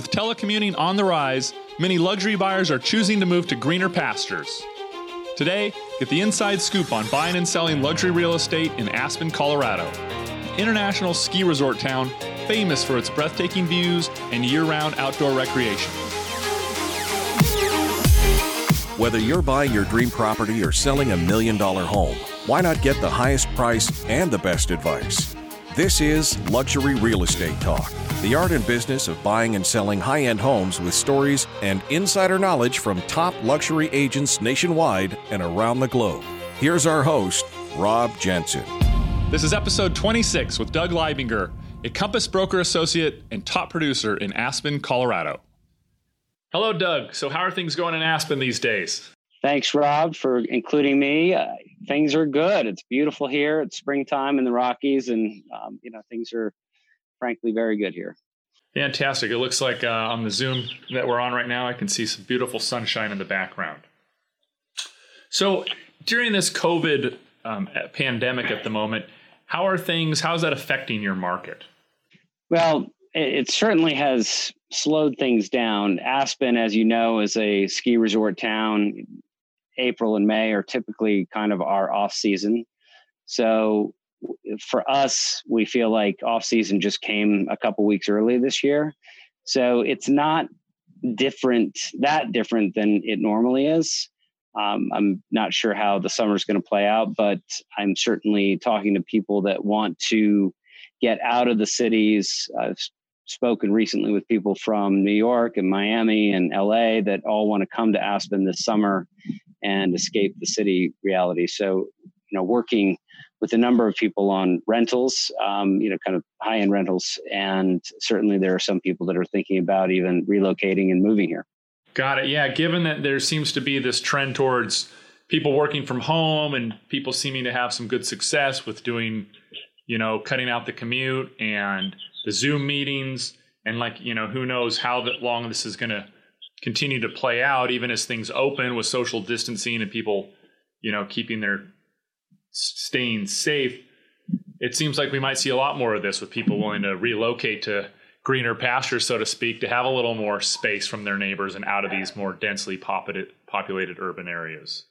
With telecommuting on the rise, many luxury buyers are choosing to move to greener pastures. Today, get the inside scoop on buying and selling luxury real estate in Aspen, Colorado, an international ski resort town famous for its breathtaking views and year round outdoor recreation. Whether you're buying your dream property or selling a million dollar home, why not get the highest price and the best advice? This is Luxury Real Estate Talk, the art and business of buying and selling high end homes with stories and insider knowledge from top luxury agents nationwide and around the globe. Here's our host, Rob Jensen. This is episode 26 with Doug Leibinger, a Compass Broker Associate and top producer in Aspen, Colorado. Hello, Doug. So, how are things going in Aspen these days? Thanks, Rob, for including me. Uh, things are good. It's beautiful here. It's springtime in the Rockies, and um, you know things are frankly very good here. Fantastic. It looks like uh, on the Zoom that we're on right now, I can see some beautiful sunshine in the background. So, during this COVID um, pandemic at the moment, how are things? How's that affecting your market? Well, it certainly has slowed things down. Aspen, as you know, is a ski resort town. April and May are typically kind of our off season. So for us, we feel like off season just came a couple weeks early this year. So it's not different, that different than it normally is. Um, I'm not sure how the summer is going to play out, but I'm certainly talking to people that want to get out of the cities. I've spoken recently with people from New York and Miami and LA that all want to come to Aspen this summer and escape the city reality. So, you know, working with a number of people on rentals, um, you know, kind of high end rentals. And certainly there are some people that are thinking about even relocating and moving here. Got it. Yeah. Given that there seems to be this trend towards people working from home and people seeming to have some good success with doing, you know, cutting out the commute and the Zoom meetings, and like you know, who knows how long this is going to continue to play out, even as things open with social distancing and people, you know, keeping their staying safe. It seems like we might see a lot more of this with people willing to relocate to greener pastures, so to speak, to have a little more space from their neighbors and out of these more densely populated urban areas.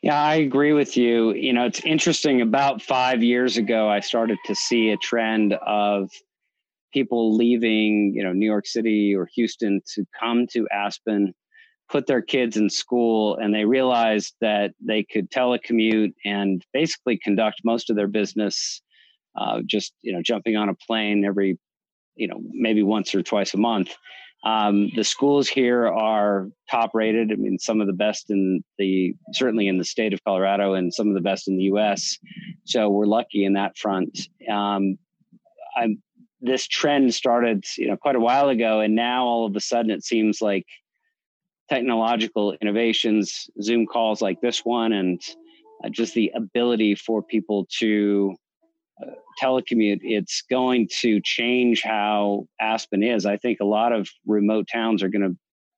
Yeah, I agree with you. You know, it's interesting. About five years ago, I started to see a trend of people leaving, you know, New York City or Houston to come to Aspen, put their kids in school, and they realized that they could telecommute and basically conduct most of their business uh, just, you know, jumping on a plane every, you know, maybe once or twice a month. Um, the schools here are top rated. I mean, some of the best in the certainly in the state of Colorado and some of the best in the U.S. So we're lucky in that front. Um, I'm this trend started, you know, quite a while ago, and now all of a sudden it seems like technological innovations, Zoom calls like this one, and uh, just the ability for people to uh, telecommute, it's going to change how Aspen is. I think a lot of remote towns are going to,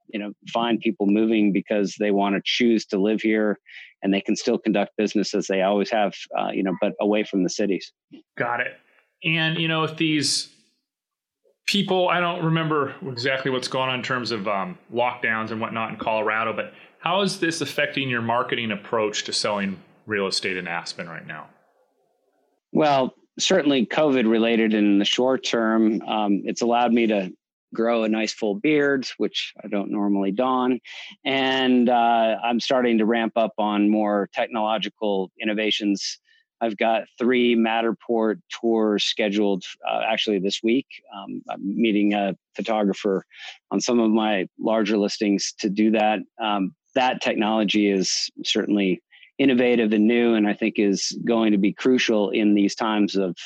you know, find people moving because they want to choose to live here, and they can still conduct business as they always have, uh, you know, but away from the cities. Got it. And you know, if these people, I don't remember exactly what's going on in terms of um, lockdowns and whatnot in Colorado, but how is this affecting your marketing approach to selling real estate in Aspen right now? Well, certainly COVID related in the short term. Um, it's allowed me to grow a nice full beard, which I don't normally don. And uh, I'm starting to ramp up on more technological innovations I've got three Matterport tours scheduled uh, actually this week. Um, I'm meeting a photographer on some of my larger listings to do that. Um, that technology is certainly innovative and new, and I think is going to be crucial in these times of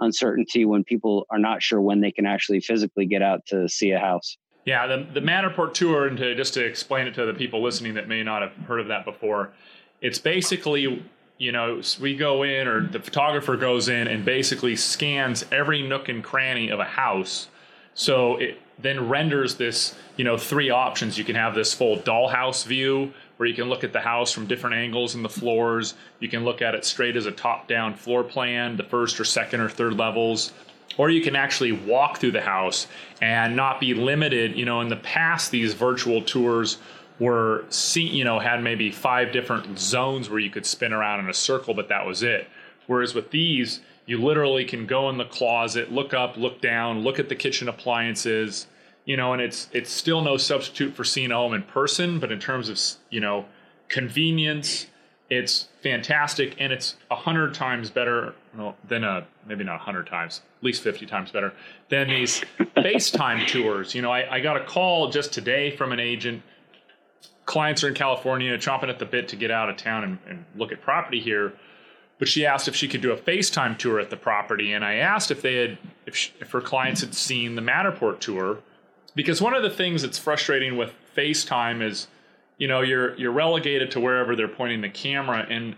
uncertainty when people are not sure when they can actually physically get out to see a house. Yeah, the, the Matterport tour, and to just to explain it to the people listening that may not have heard of that before, it's basically you know, we go in or the photographer goes in and basically scans every nook and cranny of a house. So it then renders this, you know, three options. You can have this full dollhouse view where you can look at the house from different angles and the floors. You can look at it straight as a top down floor plan, the first or second or third levels. or you can actually walk through the house and not be limited. You know, in the past, these virtual tours were, see, you know, had maybe five different zones where you could spin around in a circle, but that was it. Whereas with these, you literally can go in the closet, look up, look down, look at the kitchen appliances, you know, and it's it's still no substitute for seeing a home in person, but in terms of you know convenience, it's fantastic, and it's a hundred times better well, than a maybe not a hundred times, at least fifty times better than these FaceTime tours. You know, I, I got a call just today from an agent. Clients are in California, chomping at the bit to get out of town and, and look at property here. But she asked if she could do a FaceTime tour at the property, and I asked if they had, if, she, if her clients had seen the Matterport tour, because one of the things that's frustrating with FaceTime is you know you're you're relegated to wherever they're pointing the camera and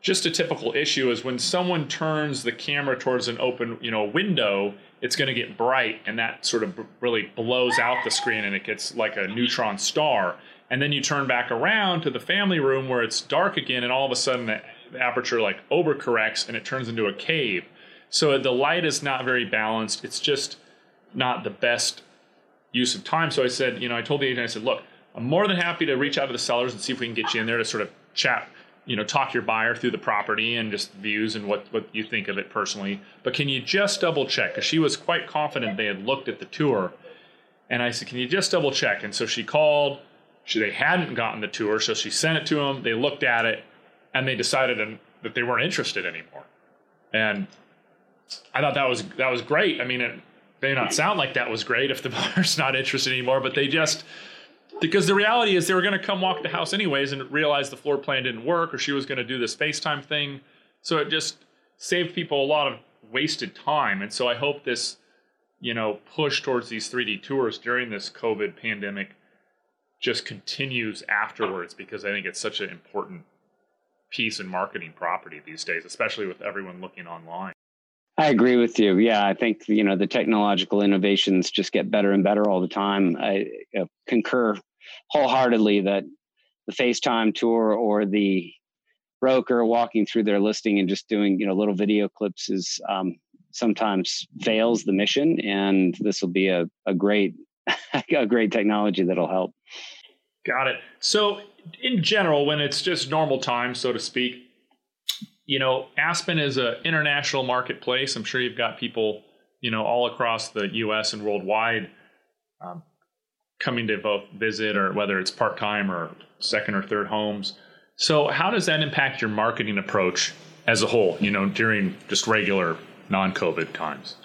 just a typical issue is when someone turns the camera towards an open you know window it's going to get bright and that sort of really blows out the screen and it gets like a neutron star and then you turn back around to the family room where it's dark again and all of a sudden the, aperture like overcorrects and it turns into a cave so the light is not very balanced it's just not the best use of time so i said you know i told the agent i said look I'm more than happy to reach out to the sellers and see if we can get you in there to sort of chat, you know, talk your buyer through the property and just views and what, what you think of it personally. But can you just double check? Because she was quite confident they had looked at the tour. And I said, Can you just double check? And so she called. She, they hadn't gotten the tour, so she sent it to them. They looked at it and they decided that they weren't interested anymore. And I thought that was that was great. I mean, it may not sound like that was great if the buyer's not interested anymore, but they just because the reality is they were going to come walk the house anyways and realize the floor plan didn't work or she was going to do this FaceTime thing. So it just saved people a lot of wasted time. And so I hope this, you know, push towards these 3D tours during this COVID pandemic just continues afterwards because I think it's such an important piece in marketing property these days, especially with everyone looking online. I agree with you. Yeah, I think you know the technological innovations just get better and better all the time. I uh, concur wholeheartedly that the FaceTime tour or the broker walking through their listing and just doing you know little video clips is um, sometimes fails the mission, and this will be a, a great a great technology that'll help. Got it. So, in general, when it's just normal time, so to speak, you know, Aspen is an international marketplace. I'm sure you've got people, you know, all across the U.S. and worldwide um, coming to both visit or whether it's part time or second or third homes. So, how does that impact your marketing approach as a whole, you know, during just regular non COVID times?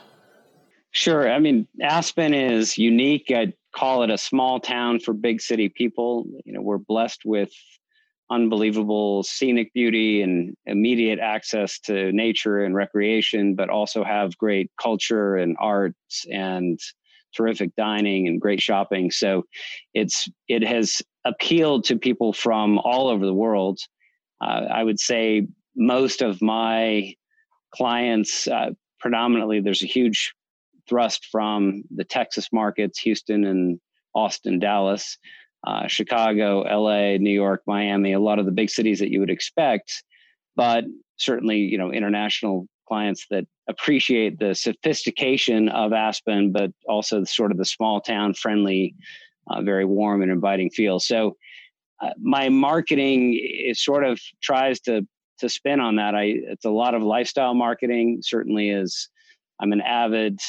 Sure. I mean, Aspen is unique. I'd call it a small town for big city people. You know, we're blessed with unbelievable scenic beauty and immediate access to nature and recreation, but also have great culture and arts and terrific dining and great shopping. So it's it has appealed to people from all over the world. Uh, I would say most of my clients, uh, predominantly, there's a huge thrust from the Texas markets, Houston and Austin, Dallas uh, Chicago, LA, New York, Miami, a lot of the big cities that you would expect, but certainly, you know, international clients that appreciate the sophistication of Aspen, but also sort of the small town friendly, uh, very warm and inviting feel. So, uh, my marketing is sort of tries to to spin on that. I it's a lot of lifestyle marketing. Certainly, is I'm an avid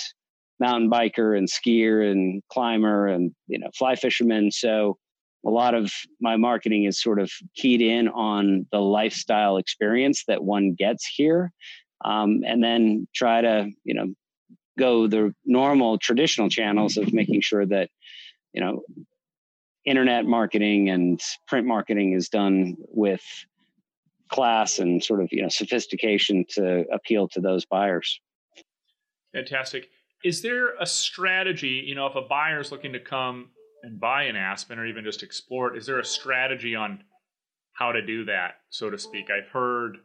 mountain biker and skier and climber and you know fly fisherman. So a lot of my marketing is sort of keyed in on the lifestyle experience that one gets here um, and then try to you know go the normal traditional channels of making sure that you know internet marketing and print marketing is done with class and sort of you know sophistication to appeal to those buyers fantastic is there a strategy you know if a buyer is looking to come and buy an Aspen or even just explore it, is there a strategy on how to do that, so to speak? I've heard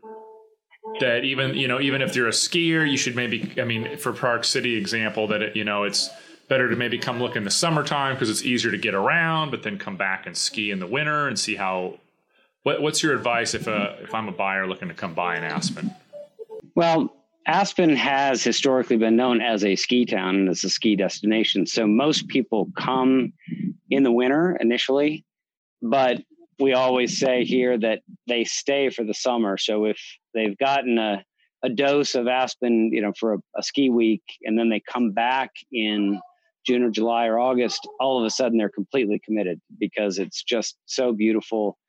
that even you know even if you're a skier, you should maybe I mean for Park City example that it, you know it's better to maybe come look in the summertime because it's easier to get around, but then come back and ski in the winter and see how. What, what's your advice if a, uh, if I'm a buyer looking to come buy an Aspen? Well, Aspen has historically been known as a ski town and as a ski destination. So most people come in the winter initially, but we always say here that they stay for the summer. So if they've gotten a, a dose of Aspen, you know, for a, a ski week, and then they come back in June or July or August, all of a sudden they're completely committed because it's just so beautiful.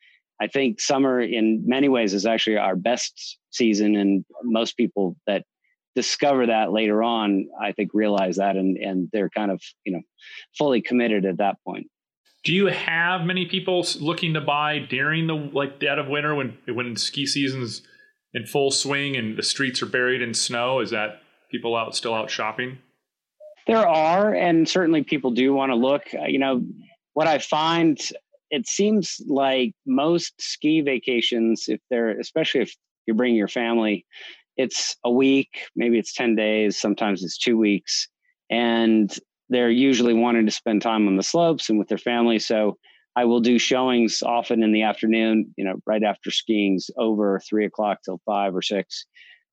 I think summer, in many ways, is actually our best season, and most people that discover that later on, I think, realize that, and and they're kind of you know fully committed at that point. Do you have many people looking to buy during the like dead of winter when when ski season's in full swing and the streets are buried in snow? Is that people out still out shopping? There are, and certainly people do want to look. Uh, you know, what I find, it seems like most ski vacations, if they're, especially if you're bringing your family, it's a week, maybe it's 10 days, sometimes it's two weeks. And they're usually wanting to spend time on the slopes and with their family. So I will do showings often in the afternoon, you know, right after skiing's over, three o'clock till five or six.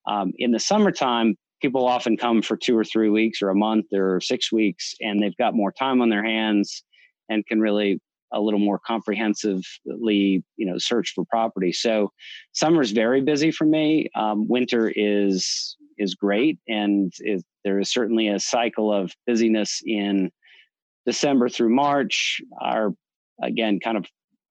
Um, in the summertime, people often come for two or three weeks or a month or six weeks and they've got more time on their hands and can really a little more comprehensively you know search for property. So summer is very busy for me. Um, winter is is great and it, there is certainly a cycle of busyness in december through march. Our again kind of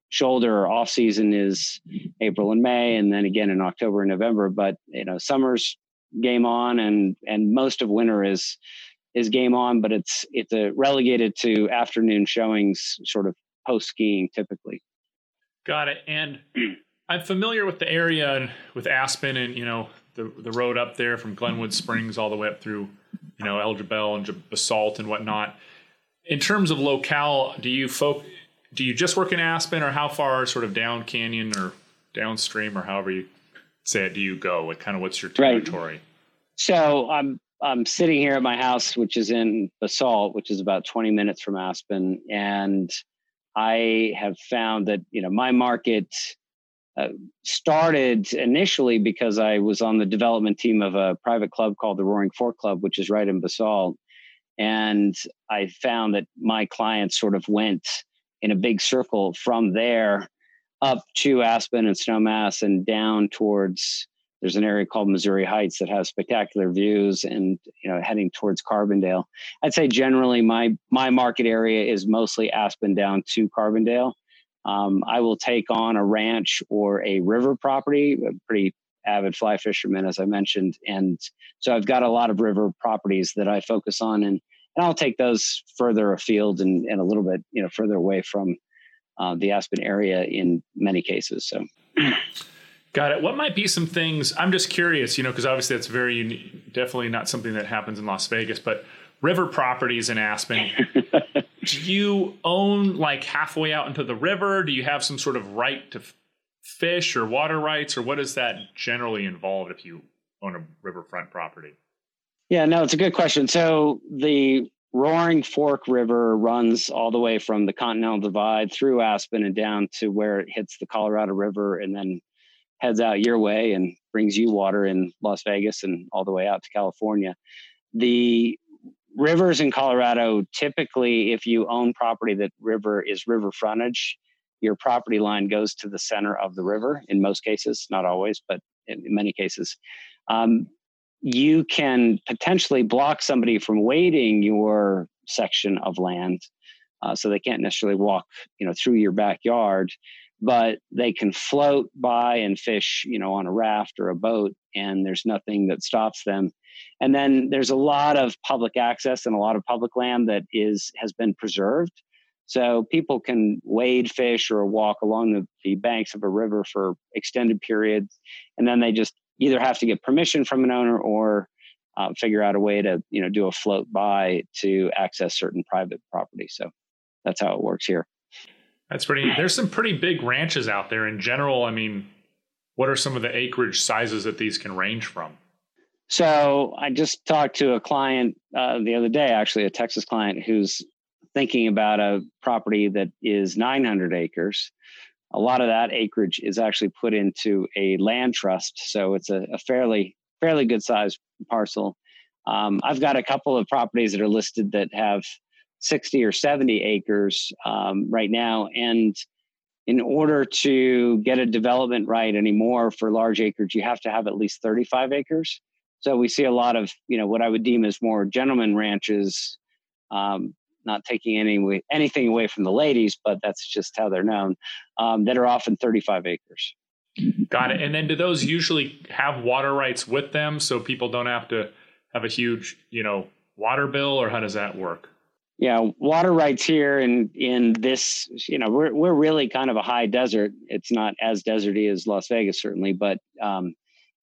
shoulder or off season is april and may and then again in october and november. But you know summer's game on and and most of winter is is game on but it's it's a relegated to afternoon showings sort of post skiing typically got it and i'm familiar with the area and with aspen and you know the the road up there from glenwood springs all the way up through you know El Jebel and basalt and whatnot in terms of locale do you folk do you just work in aspen or how far sort of down canyon or downstream or however you say it do you go? Like, kind of what's your territory? Right. So I'm I'm sitting here at my house, which is in Basalt, which is about 20 minutes from Aspen, and I have found that you know my market uh, started initially because I was on the development team of a private club called the Roaring Fork Club, which is right in Basalt, and I found that my clients sort of went in a big circle from there up to Aspen and Snowmass and down towards there's an area called Missouri Heights that has spectacular views and you know heading towards Carbondale. I'd say generally my my market area is mostly Aspen down to Carbondale. Um, I will take on a ranch or a river property, a pretty avid fly fisherman, as I mentioned. And so I've got a lot of river properties that I focus on and, and I'll take those further afield and, and a little bit, you know, further away from uh, the Aspen area in many cases. So. Got it. What might be some things? I'm just curious, you know, because obviously that's very unique, definitely not something that happens in Las Vegas, but river properties in Aspen. do you own like halfway out into the river? Do you have some sort of right to fish or water rights, or what is that generally involved if you own a riverfront property? Yeah, no, it's a good question. So the Roaring Fork River runs all the way from the Continental Divide through Aspen and down to where it hits the Colorado River and then heads out your way and brings you water in Las Vegas and all the way out to California. The rivers in Colorado typically, if you own property that river is river frontage, your property line goes to the center of the river in most cases, not always, but in many cases. Um, you can potentially block somebody from wading your section of land uh, so they can't necessarily walk you know through your backyard but they can float by and fish you know on a raft or a boat and there's nothing that stops them and then there's a lot of public access and a lot of public land that is has been preserved so people can wade fish or walk along the, the banks of a river for extended periods and then they just either have to get permission from an owner or um, figure out a way to you know do a float by to access certain private property. So that's how it works here. That's pretty. There's some pretty big ranches out there in general. I mean, what are some of the acreage sizes that these can range from? So I just talked to a client uh, the other day, actually a Texas client who's thinking about a property that is 900 acres a lot of that acreage is actually put into a land trust. So it's a, a fairly fairly good sized parcel. Um, I've got a couple of properties that are listed that have 60 or 70 acres um, right now. And in order to get a development right anymore for large acreage, you have to have at least 35 acres. So we see a lot of, you know, what I would deem as more gentleman ranches, um, not taking any anything away from the ladies, but that's just how they're known, um, that are often 35 acres. Got it. And then do those usually have water rights with them so people don't have to have a huge, you know, water bill or how does that work? Yeah, water rights here in in this, you know, we're we're really kind of a high desert. It's not as deserty as Las Vegas certainly, but um,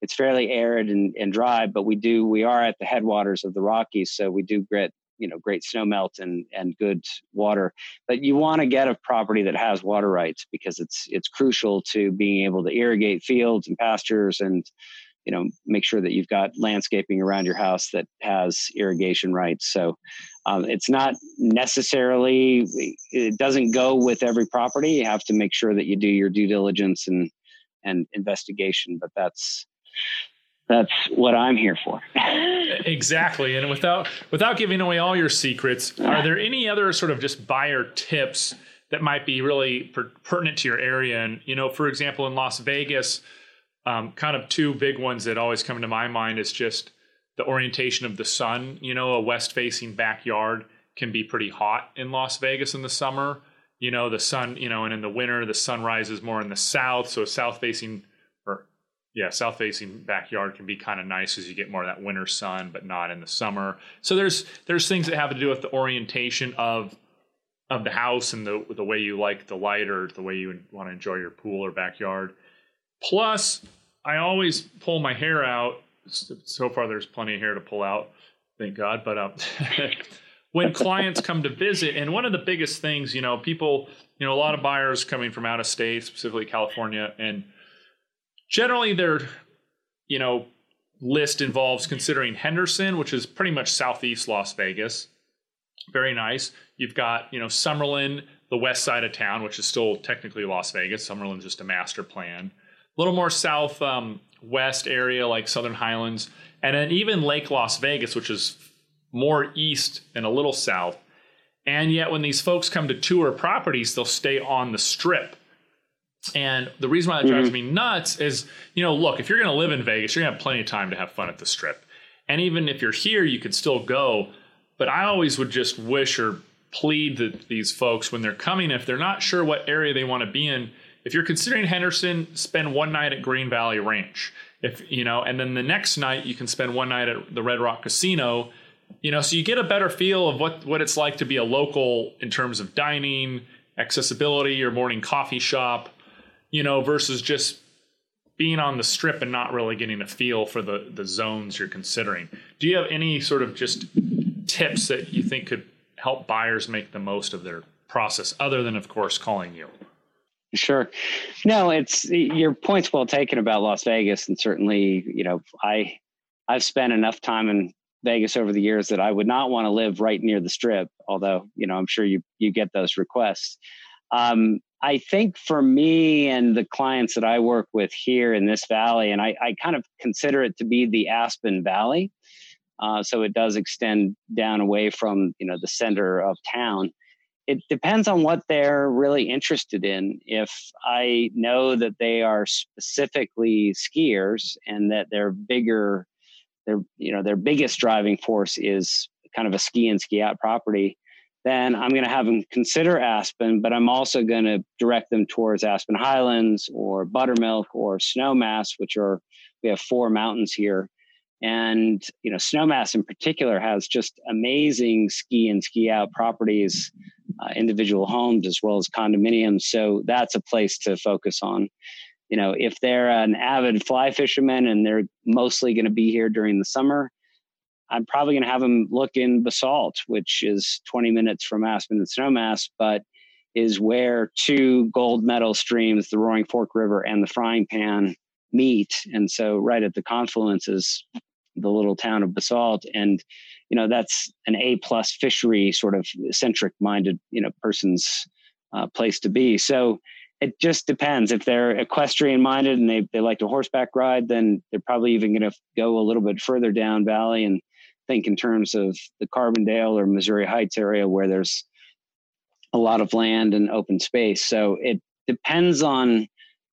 it's fairly arid and, and dry. But we do we are at the headwaters of the Rockies, so we do get you know great snow melt and and good water. But you want to get a property that has water rights because it's it's crucial to being able to irrigate fields and pastures and you know make sure that you've got landscaping around your house that has irrigation rights. So um, it's not necessarily it doesn't go with every property. You have to make sure that you do your due diligence and and investigation but that's that's what i'm here for. Exactly and without without giving away all your secrets are there any other sort of just buyer tips that might be really per- pertinent to your area? And you know for example in las vegas um, kind of two big ones that always come to my mind is just the orientation of the sun. You know, a west facing backyard can be pretty hot in Las Vegas in the summer. You know, the sun, you know, and in the winter, the sun rises more in the south. So, south facing, or yeah, south facing backyard can be kind of nice as you get more of that winter sun, but not in the summer. So, there's there's things that have to do with the orientation of of the house and the the way you like the light or the way you want to enjoy your pool or backyard. Plus, I always pull my hair out. So far, there's plenty of hair to pull out, thank God. But um, when clients come to visit, and one of the biggest things, you know, people, you know, a lot of buyers coming from out of state, specifically California, and generally their, you know, list involves considering Henderson, which is pretty much southeast Las Vegas. Very nice. You've got, you know, Summerlin, the west side of town, which is still technically Las Vegas. Summerlin's just a master plan little more south um, west area like Southern Highlands, and then even Lake Las Vegas, which is more east and a little south. And yet, when these folks come to tour properties, they'll stay on the strip. And the reason why that drives mm-hmm. me nuts is, you know, look, if you're going to live in Vegas, you're going to have plenty of time to have fun at the strip. And even if you're here, you could still go. But I always would just wish or plead that these folks, when they're coming, if they're not sure what area they want to be in, if you're considering Henderson, spend one night at Green Valley Ranch. If you know, and then the next night you can spend one night at the Red Rock Casino. You know, so you get a better feel of what what it's like to be a local in terms of dining, accessibility, your morning coffee shop. You know, versus just being on the strip and not really getting a feel for the the zones you're considering. Do you have any sort of just tips that you think could help buyers make the most of their process, other than of course calling you? Sure. No, it's your point's well taken about Las Vegas, and certainly, you know, I I've spent enough time in Vegas over the years that I would not want to live right near the Strip. Although, you know, I'm sure you you get those requests. Um, I think for me and the clients that I work with here in this valley, and I, I kind of consider it to be the Aspen Valley. Uh, so it does extend down away from you know the center of town it depends on what they're really interested in. If I know that they are specifically skiers and that their bigger, their you know their biggest driving force is kind of a ski and ski out property, then I'm going to have them consider Aspen, but I'm also going to direct them towards Aspen Highlands or Buttermilk or Snowmass, which are we have four mountains here. And you know, Snowmass in particular has just amazing ski and ski out properties uh, individual homes as well as condominiums. So that's a place to focus on. You know, if they're an avid fly fisherman and they're mostly going to be here during the summer, I'm probably going to have them look in Basalt, which is 20 minutes from Aspen and Snowmass, but is where two gold medal streams, the Roaring Fork River and the Frying Pan, meet. And so, right at the confluence is the little town of Basalt. And you know that's an A plus fishery sort of centric minded you know person's uh, place to be. So it just depends. If they're equestrian minded and they, they like to horseback ride, then they're probably even going to go a little bit further down valley and think in terms of the Carbondale or Missouri Heights area where there's a lot of land and open space. So it depends on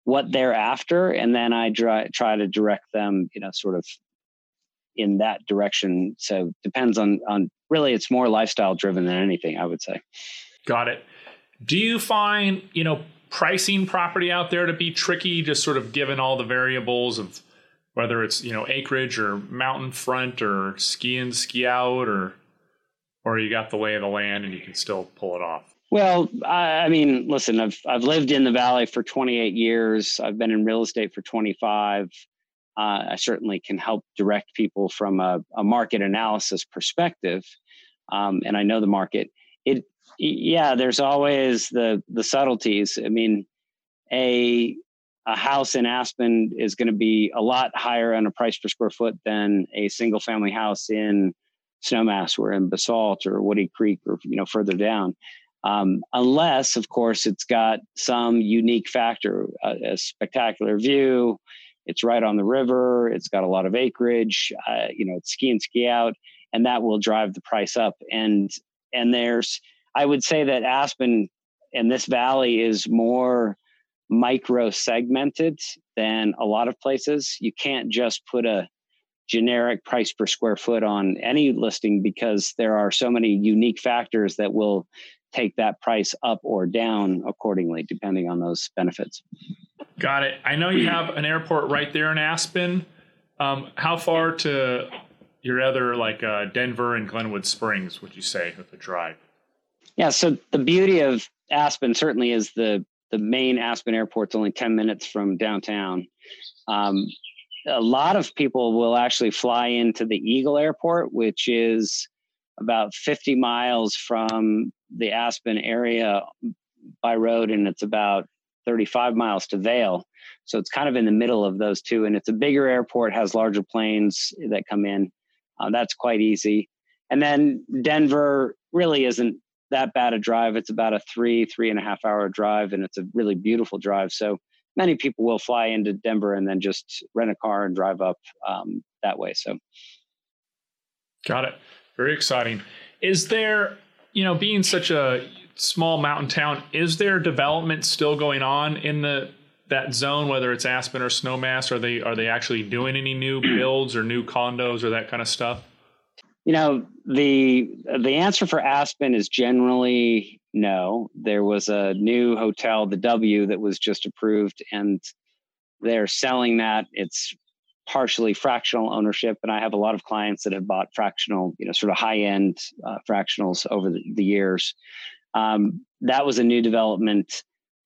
what they're after, and then I try try to direct them, you know, sort of in that direction. So depends on on really, it's more lifestyle driven than anything. I would say. Got it. Do you find you know pricing property out there to be tricky, just sort of given all the variables of whether it's you know acreage or mountain front or ski in, ski out, or or you got the lay of the land and you can still pull it off? Well, I, I mean, listen, I've I've lived in the valley for 28 years. I've been in real estate for 25. Uh, I certainly can help direct people from a, a market analysis perspective, um, and I know the market. It, yeah, there's always the the subtleties. I mean, a a house in Aspen is going to be a lot higher on a price per square foot than a single family house in Snowmass or in Basalt or Woody Creek or you know further down um, unless, of course, it's got some unique factor, a, a, spectacular view. It's right on the river. It's got a lot of acreage. Uh, you know, it's ski and ski out, and that will drive the price up. And and there's, I would say that Aspen and this valley is more micro segmented than a lot of places. You can't just put a generic price per square foot on any listing because there are so many unique factors that will take that price up or down accordingly, depending on those benefits. Got it. I know you have an airport right there in Aspen. Um, how far to your other like uh, Denver and Glenwood Springs would you say with the drive? Yeah, so the beauty of Aspen certainly is the the main Aspen airport's only ten minutes from downtown. Um, a lot of people will actually fly into the Eagle Airport, which is about 50 miles from the Aspen area by road, and it's about 35 miles to Vail. So it's kind of in the middle of those two, and it's a bigger airport, has larger planes that come in. Uh, that's quite easy. And then Denver really isn't that bad a drive. It's about a three, three and a half hour drive, and it's a really beautiful drive. So many people will fly into Denver and then just rent a car and drive up um, that way. So, got it. Very exciting. Is there you know, being such a small mountain town, is there development still going on in the that zone, whether it's Aspen or Snowmass? Are they are they actually doing any new builds or new condos or that kind of stuff? You know, the the answer for Aspen is generally no. There was a new hotel, the W, that was just approved, and they're selling that. It's partially fractional ownership, and I have a lot of clients that have bought fractional, you know, sort of high end uh, fractionals over the, the years. Um, that was a new development.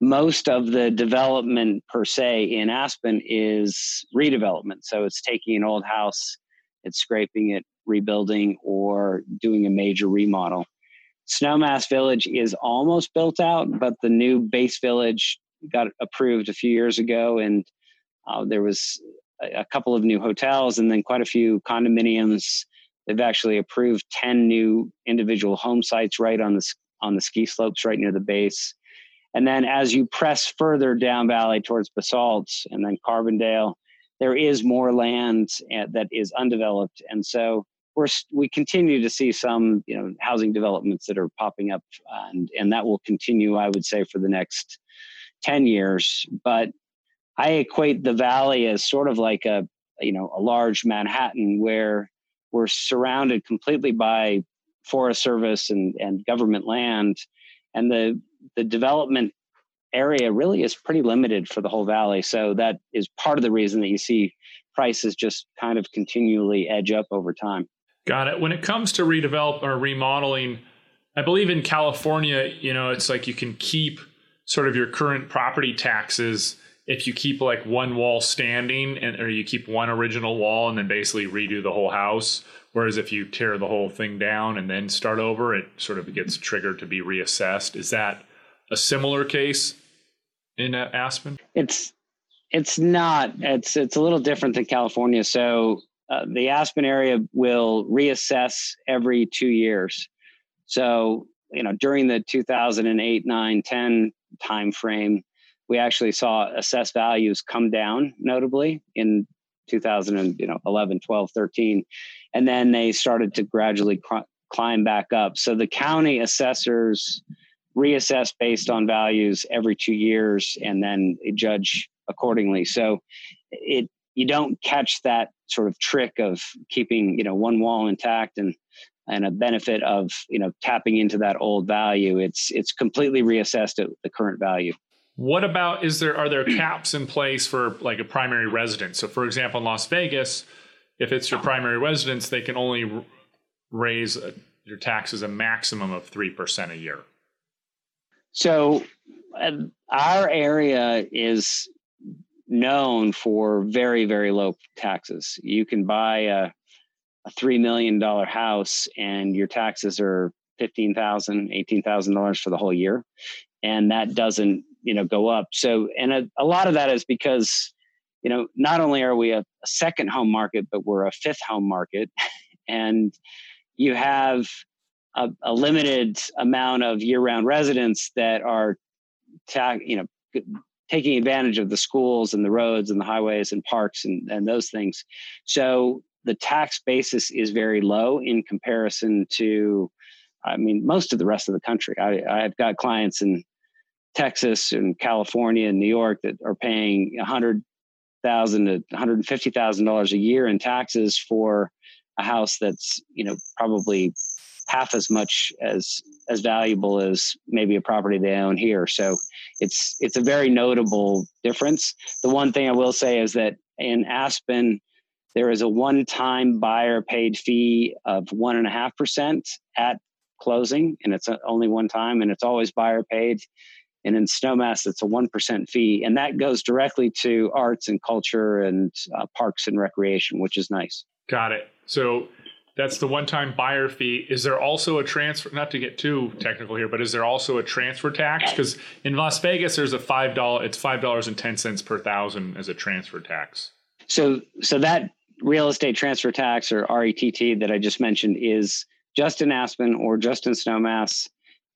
Most of the development per se in Aspen is redevelopment. So it's taking an old house, it's scraping it, rebuilding, or doing a major remodel. Snowmass Village is almost built out, but the new base village got approved a few years ago, and uh, there was a couple of new hotels and then quite a few condominiums. They've actually approved 10 new individual home sites right on the, on the ski slopes right near the base. And then as you press further down valley towards Basalt and then Carbondale, there is more land eh, that is undeveloped. And so we're, we continue to see some you know, housing developments that are popping up, and, and that will continue, I would say, for the next 10 years. But I equate the valley as sort of like a you know a large Manhattan where we're surrounded completely by Forest Service and and government land, and the the development area really is pretty limited for the whole valley. So that is part of the reason that you see prices just kind of continually edge up over time. Got it. When it comes to redevelop or remodeling, I believe in California, you know, it's like you can keep sort of your current property taxes if you keep like one wall standing and or you keep one original wall and then basically redo the whole house whereas if you tear the whole thing down and then start over it sort of gets triggered to be reassessed. Is that a similar case in uh, aspen? It's it's not. It's it's a little different than california. So uh, the aspen area will reassess every two years. So you know during the 2008 9 10 time frame we actually saw assessed values come down notably in two thousand and 2011, 12, 13. And then they started to gradually climb back up. So the county assessors reassess based on values every two years and then judge accordingly. So it you don't catch that sort of trick of keeping you know one wall intact and and a benefit of you know tapping into that old value. It's it's completely reassessed at the current value. What about is there are there caps in place for like a primary residence? So for example, in Las Vegas, if it's your primary residence, they can only r- raise a, your taxes a maximum of 3% a year. So uh, our area is known for very very low taxes. You can buy a a $3 million house and your taxes are $15,000, $18,000 for the whole year. And that doesn't, you know, go up. So, and a, a lot of that is because, you know, not only are we a, second home market, but we're a fifth home market. and you have a, a limited amount of year-round residents that are, ta- you know, taking advantage of the schools and the roads and the highways and parks and, and those things. So the tax basis is very low in comparison to, I mean, most of the rest of the country. I, I've got clients in Texas and California and New York that are paying a hundred thousand to one hundred and fifty thousand dollars a year in taxes for a house that's you know probably half as much as as valuable as maybe a property they own here. So it's it's a very notable difference. The one thing I will say is that in Aspen, there is a one-time buyer paid fee of one and a half percent at closing, and it's only one time, and it's always buyer paid. And in Snowmass, it's a one percent fee, and that goes directly to arts and culture and uh, parks and recreation, which is nice. Got it. So that's the one-time buyer fee. Is there also a transfer? Not to get too technical here, but is there also a transfer tax? Because in Las Vegas, there's a five dollar. It's five dollars and ten cents per thousand as a transfer tax. So, so that real estate transfer tax or RETT that I just mentioned is just in Aspen or just in Snowmass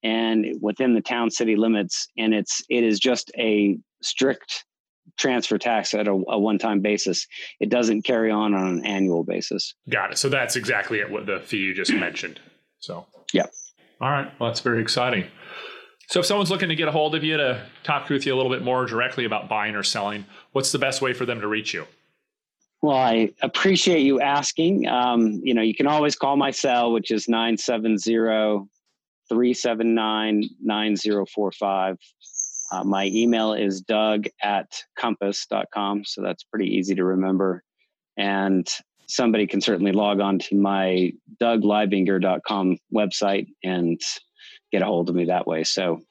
and within the town city limits. And it's it is just a strict transfer tax at a, a one-time basis. It doesn't carry on on an annual basis. Got it. So that's exactly what the fee you just mentioned. So yeah. All right. Well, that's very exciting. So if someone's looking to get a hold of you to talk with you a little bit more directly about buying or selling, what's the best way for them to reach you? Well, I appreciate you asking. Um, you know, you can always call my cell, which is 970 379 9045. Uh, my email is doug at compass.com. So that's pretty easy to remember. And somebody can certainly log on to my dougleibinger.com website and get a hold of me that way. So,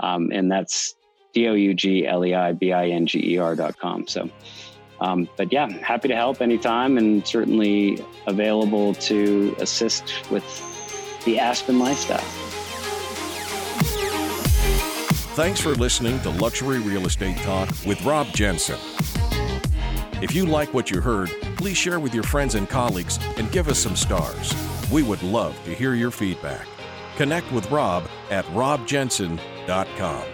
um, and that's D O U G L E I B I N G E R.com. So, um, but yeah, happy to help anytime and certainly available to assist with the Aspen lifestyle. Thanks for listening to Luxury Real Estate Talk with Rob Jensen. If you like what you heard, please share with your friends and colleagues and give us some stars. We would love to hear your feedback. Connect with Rob at robjensen.com.